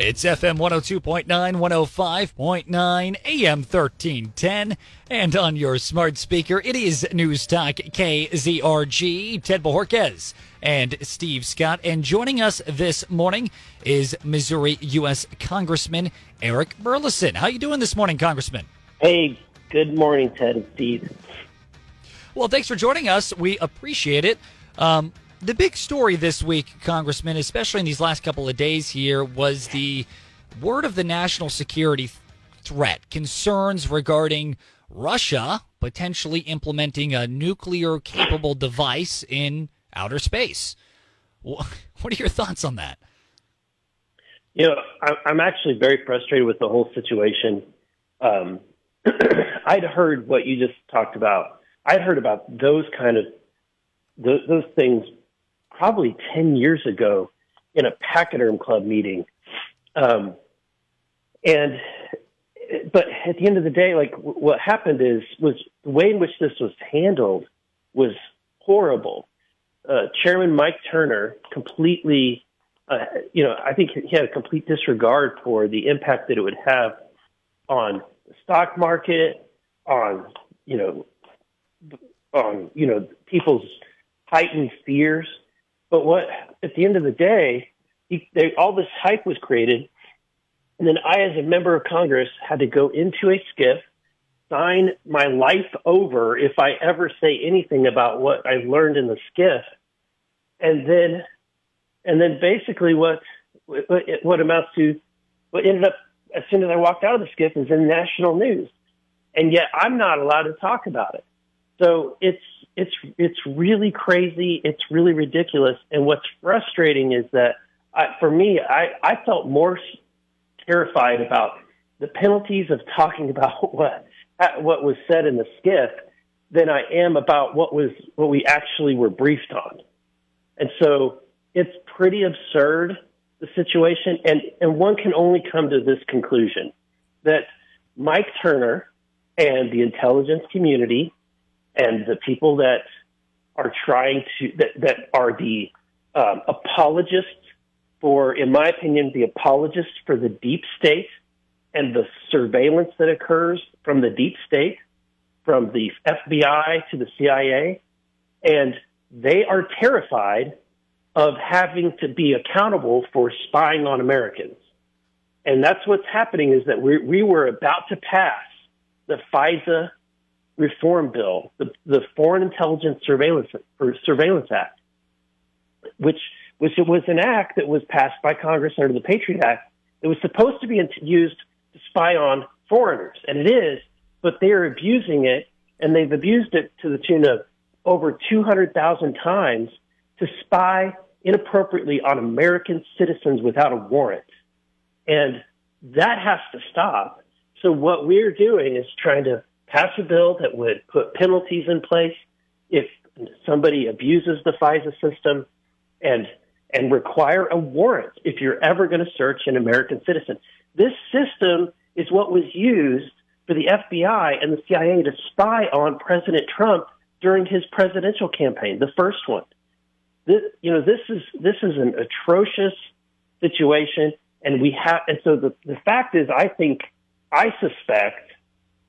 It's FM 102.9, 105.9, AM 1310, and on your smart speaker, it is News Talk KZRG. Ted Bojorquez and Steve Scott. And joining us this morning is Missouri U.S. Congressman Eric Burlison. How are you doing this morning, Congressman? Hey, good morning, Ted and Steve. Well, thanks for joining us. We appreciate it. Um, the big story this week, Congressman, especially in these last couple of days here, was the word of the national security threat, concerns regarding Russia potentially implementing a nuclear capable device in outer space. What are your thoughts on that? You know, I'm actually very frustrated with the whole situation. Um, I'd heard what you just talked about. I'd heard about those kind of those, those things probably 10 years ago in a Pachyderm Club meeting. Um, and, but at the end of the day, like what happened is, was the way in which this was handled was horrible. Uh, Chairman Mike Turner completely, uh, you know, I think he had a complete disregard for the impact that it would have on the stock market, on, you know, on, you know, people's heightened fears. But what at the end of the day, he, they, all this hype was created, and then I, as a member of Congress, had to go into a SCIF, sign my life over if I ever say anything about what I learned in the SCIF, and then, and then basically what what amounts to what ended up as soon as I walked out of the SCIF is in national news, and yet I'm not allowed to talk about it. So it's it's it's really crazy. It's really ridiculous. And what's frustrating is that I, for me, I, I felt more terrified about the penalties of talking about what what was said in the SCIF than I am about what was what we actually were briefed on. And so it's pretty absurd the situation, and and one can only come to this conclusion that Mike Turner and the intelligence community and the people that are trying to that, that are the um, apologists for, in my opinion, the apologists for the deep state and the surveillance that occurs from the deep state, from the FBI to the CIA, and they are terrified of having to be accountable for spying on Americans. And that's what's happening is that we, we were about to pass the FISA reform bill, the, the Foreign Intelligence Surveillance or Surveillance Act, which which it was an act that was passed by Congress under the Patriot Act. It was supposed to be used to spy on foreigners, and it is, but they are abusing it, and they've abused it to the tune of over 200,000 times to spy inappropriately on American citizens without a warrant. And that has to stop. So what we're doing is trying to pass a bill that would put penalties in place if somebody abuses the FISA system and and require a warrant if you're ever going to search an American citizen. This system is what was used for the FBI and the CIA to spy on President Trump during his presidential campaign, the first one. This, you know, this is this is an atrocious situation, and we have. And so the the fact is, I think, I suspect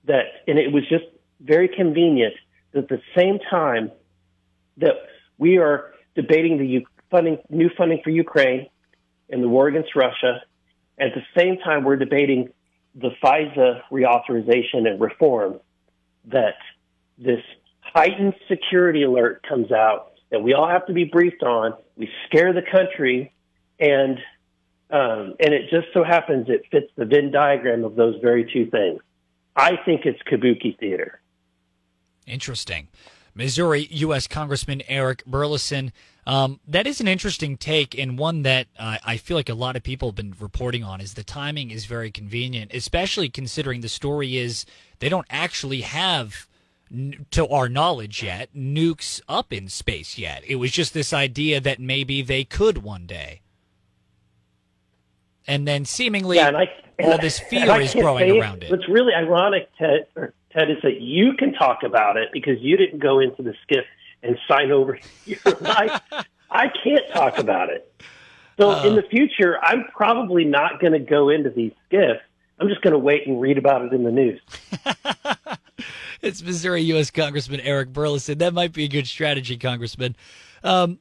that, and it was just very convenient that at the same time that we are debating the funding, new funding for Ukraine and the war against Russia, at the same time we're debating the FISA reauthorization and reform, that this heightened security alert comes out that we all have to be briefed on. We scare the country, and um, and it just so happens it fits the Venn diagram of those very two things. I think it's kabuki theater. Interesting. Missouri U.S. Congressman Eric Burlison. Um, that is an interesting take, and one that uh, I feel like a lot of people have been reporting on. Is the timing is very convenient, especially considering the story is they don't actually have, to our knowledge yet, nukes up in space yet. It was just this idea that maybe they could one day, and then seemingly yeah, and I, all this fear is growing around it. What's really ironic, Ted, Ted, is that you can talk about it because you didn't go into the SCIF and sign over your life. I can't talk about it. So uh, in the future, I'm probably not going to go into these SCIFs. I'm just going to wait and read about it in the news. it's Missouri U.S. Congressman Eric Burlison. That might be a good strategy, Congressman. Um,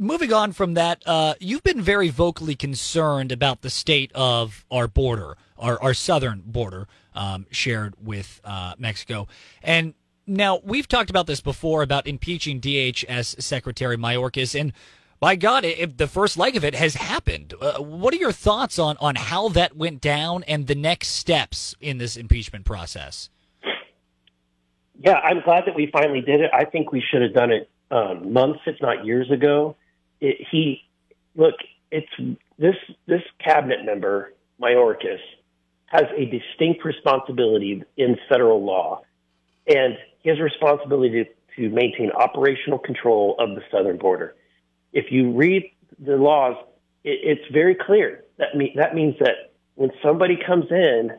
moving on from that, uh, you've been very vocally concerned about the state of our border, our, our southern border um, shared with uh, Mexico. And now we've talked about this before about impeaching DHS Secretary Mayorkas, and by God, if the first leg of it has happened. Uh, what are your thoughts on on how that went down and the next steps in this impeachment process? Yeah, I'm glad that we finally did it. I think we should have done it um, months, if not years ago. It, he look, it's this this cabinet member Mayorkas has a distinct responsibility in federal law, and he has a responsibility to, to maintain operational control of the southern border if you read the laws, it, it's very clear. That, me, that means that when somebody comes in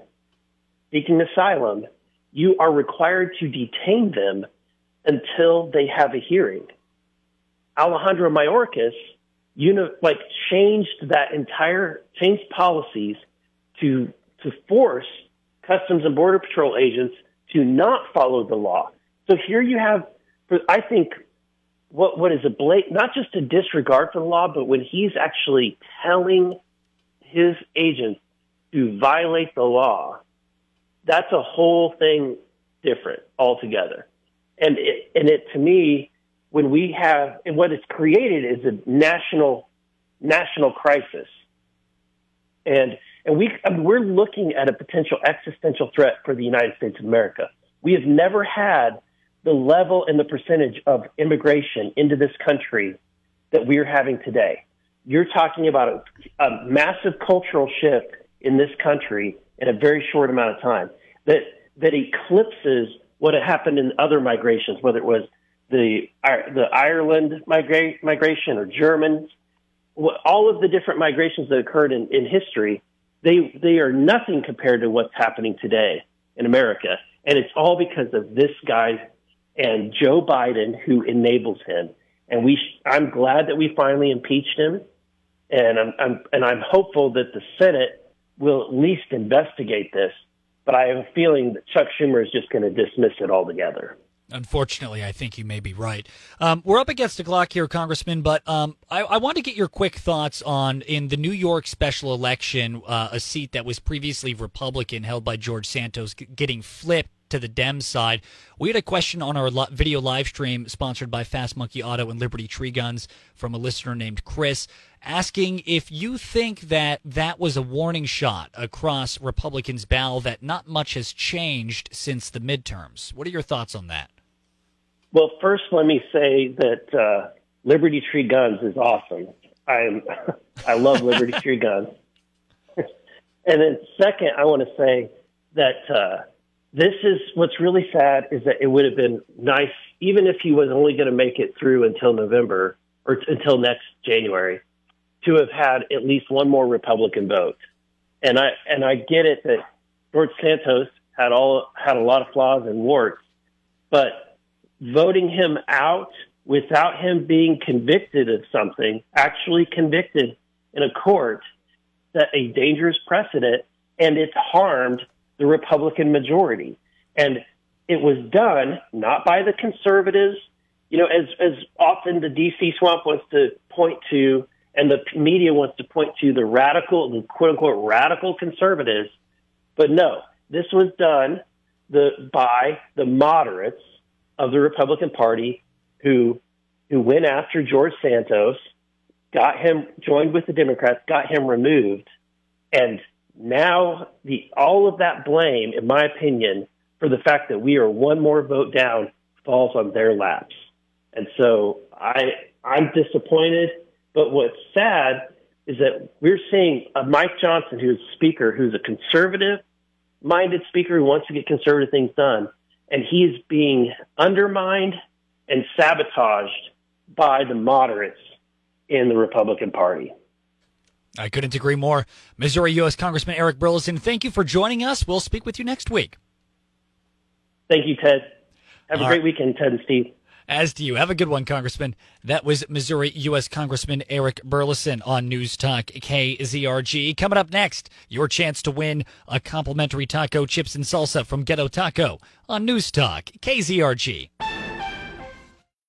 seeking asylum, you are required to detain them until they have a hearing. Alejandro Mayorkas, you know, like changed that entire, changed policies to, to force Customs and Border Patrol agents to not follow the law. So here you have, I think, what what is a blatant not just a disregard for the law, but when he's actually telling his agents to violate the law, that's a whole thing different altogether. And it, and it to me, when we have and what it's created is a national national crisis, and and we I mean, we're looking at a potential existential threat for the United States of America. We have never had the level and the percentage of immigration into this country that we're having today. You're talking about a, a massive cultural shift in this country in a very short amount of time that that eclipses what had happened in other migrations, whether it was the the Ireland migra- migration or Germans, all of the different migrations that occurred in, in history, they they are nothing compared to what's happening today in America, and it's all because of this guy and Joe Biden who enables him. And we, I'm glad that we finally impeached him, and I'm, I'm and I'm hopeful that the Senate will at least investigate this. But I have a feeling that Chuck Schumer is just going to dismiss it altogether. Unfortunately, I think you may be right. Um, we're up against the clock here, Congressman, but um, I, I, want to get your quick thoughts on in the New York special election, uh, a seat that was previously Republican held by George Santos getting flipped to the Dem side. We had a question on our video live stream sponsored by Fast Monkey Auto and Liberty Tree Guns from a listener named Chris asking if you think that that was a warning shot across Republicans' bow that not much has changed since the midterms. What are your thoughts on that? Well, first, let me say that uh, Liberty Tree Guns is awesome. I'm I love Liberty Tree Guns. and then second, I want to say that uh, this is what's really sad is that it would have been nice, even if he was only going to make it through until November or t- until next January, to have had at least one more Republican vote. And I and I get it that George Santos had all had a lot of flaws and warts, but voting him out without him being convicted of something, actually convicted in a court, set a dangerous precedent, and it's harmed the Republican majority. And it was done not by the conservatives, you know, as, as often the DC swamp wants to point to and the media wants to point to the radical, the quote unquote radical conservatives. But no, this was done the, by the moderates of the Republican Party who, who went after George Santos, got him joined with the Democrats, got him removed, and now the all of that blame, in my opinion, for the fact that we are one more vote down falls on their laps. And so I I'm disappointed. But what's sad is that we're seeing a Mike Johnson who's a speaker who's a conservative minded speaker who wants to get conservative things done, and he is being undermined and sabotaged by the moderates in the Republican Party. I couldn't agree more. Missouri U.S. Congressman Eric Burlison, thank you for joining us. We'll speak with you next week. Thank you, Ted. Have All a great right. weekend, Ted and Steve. As do you. Have a good one, Congressman. That was Missouri U.S. Congressman Eric Burlison on News Talk KZRG. Coming up next, your chance to win a complimentary taco chips and salsa from Ghetto Taco on News Talk KZRG.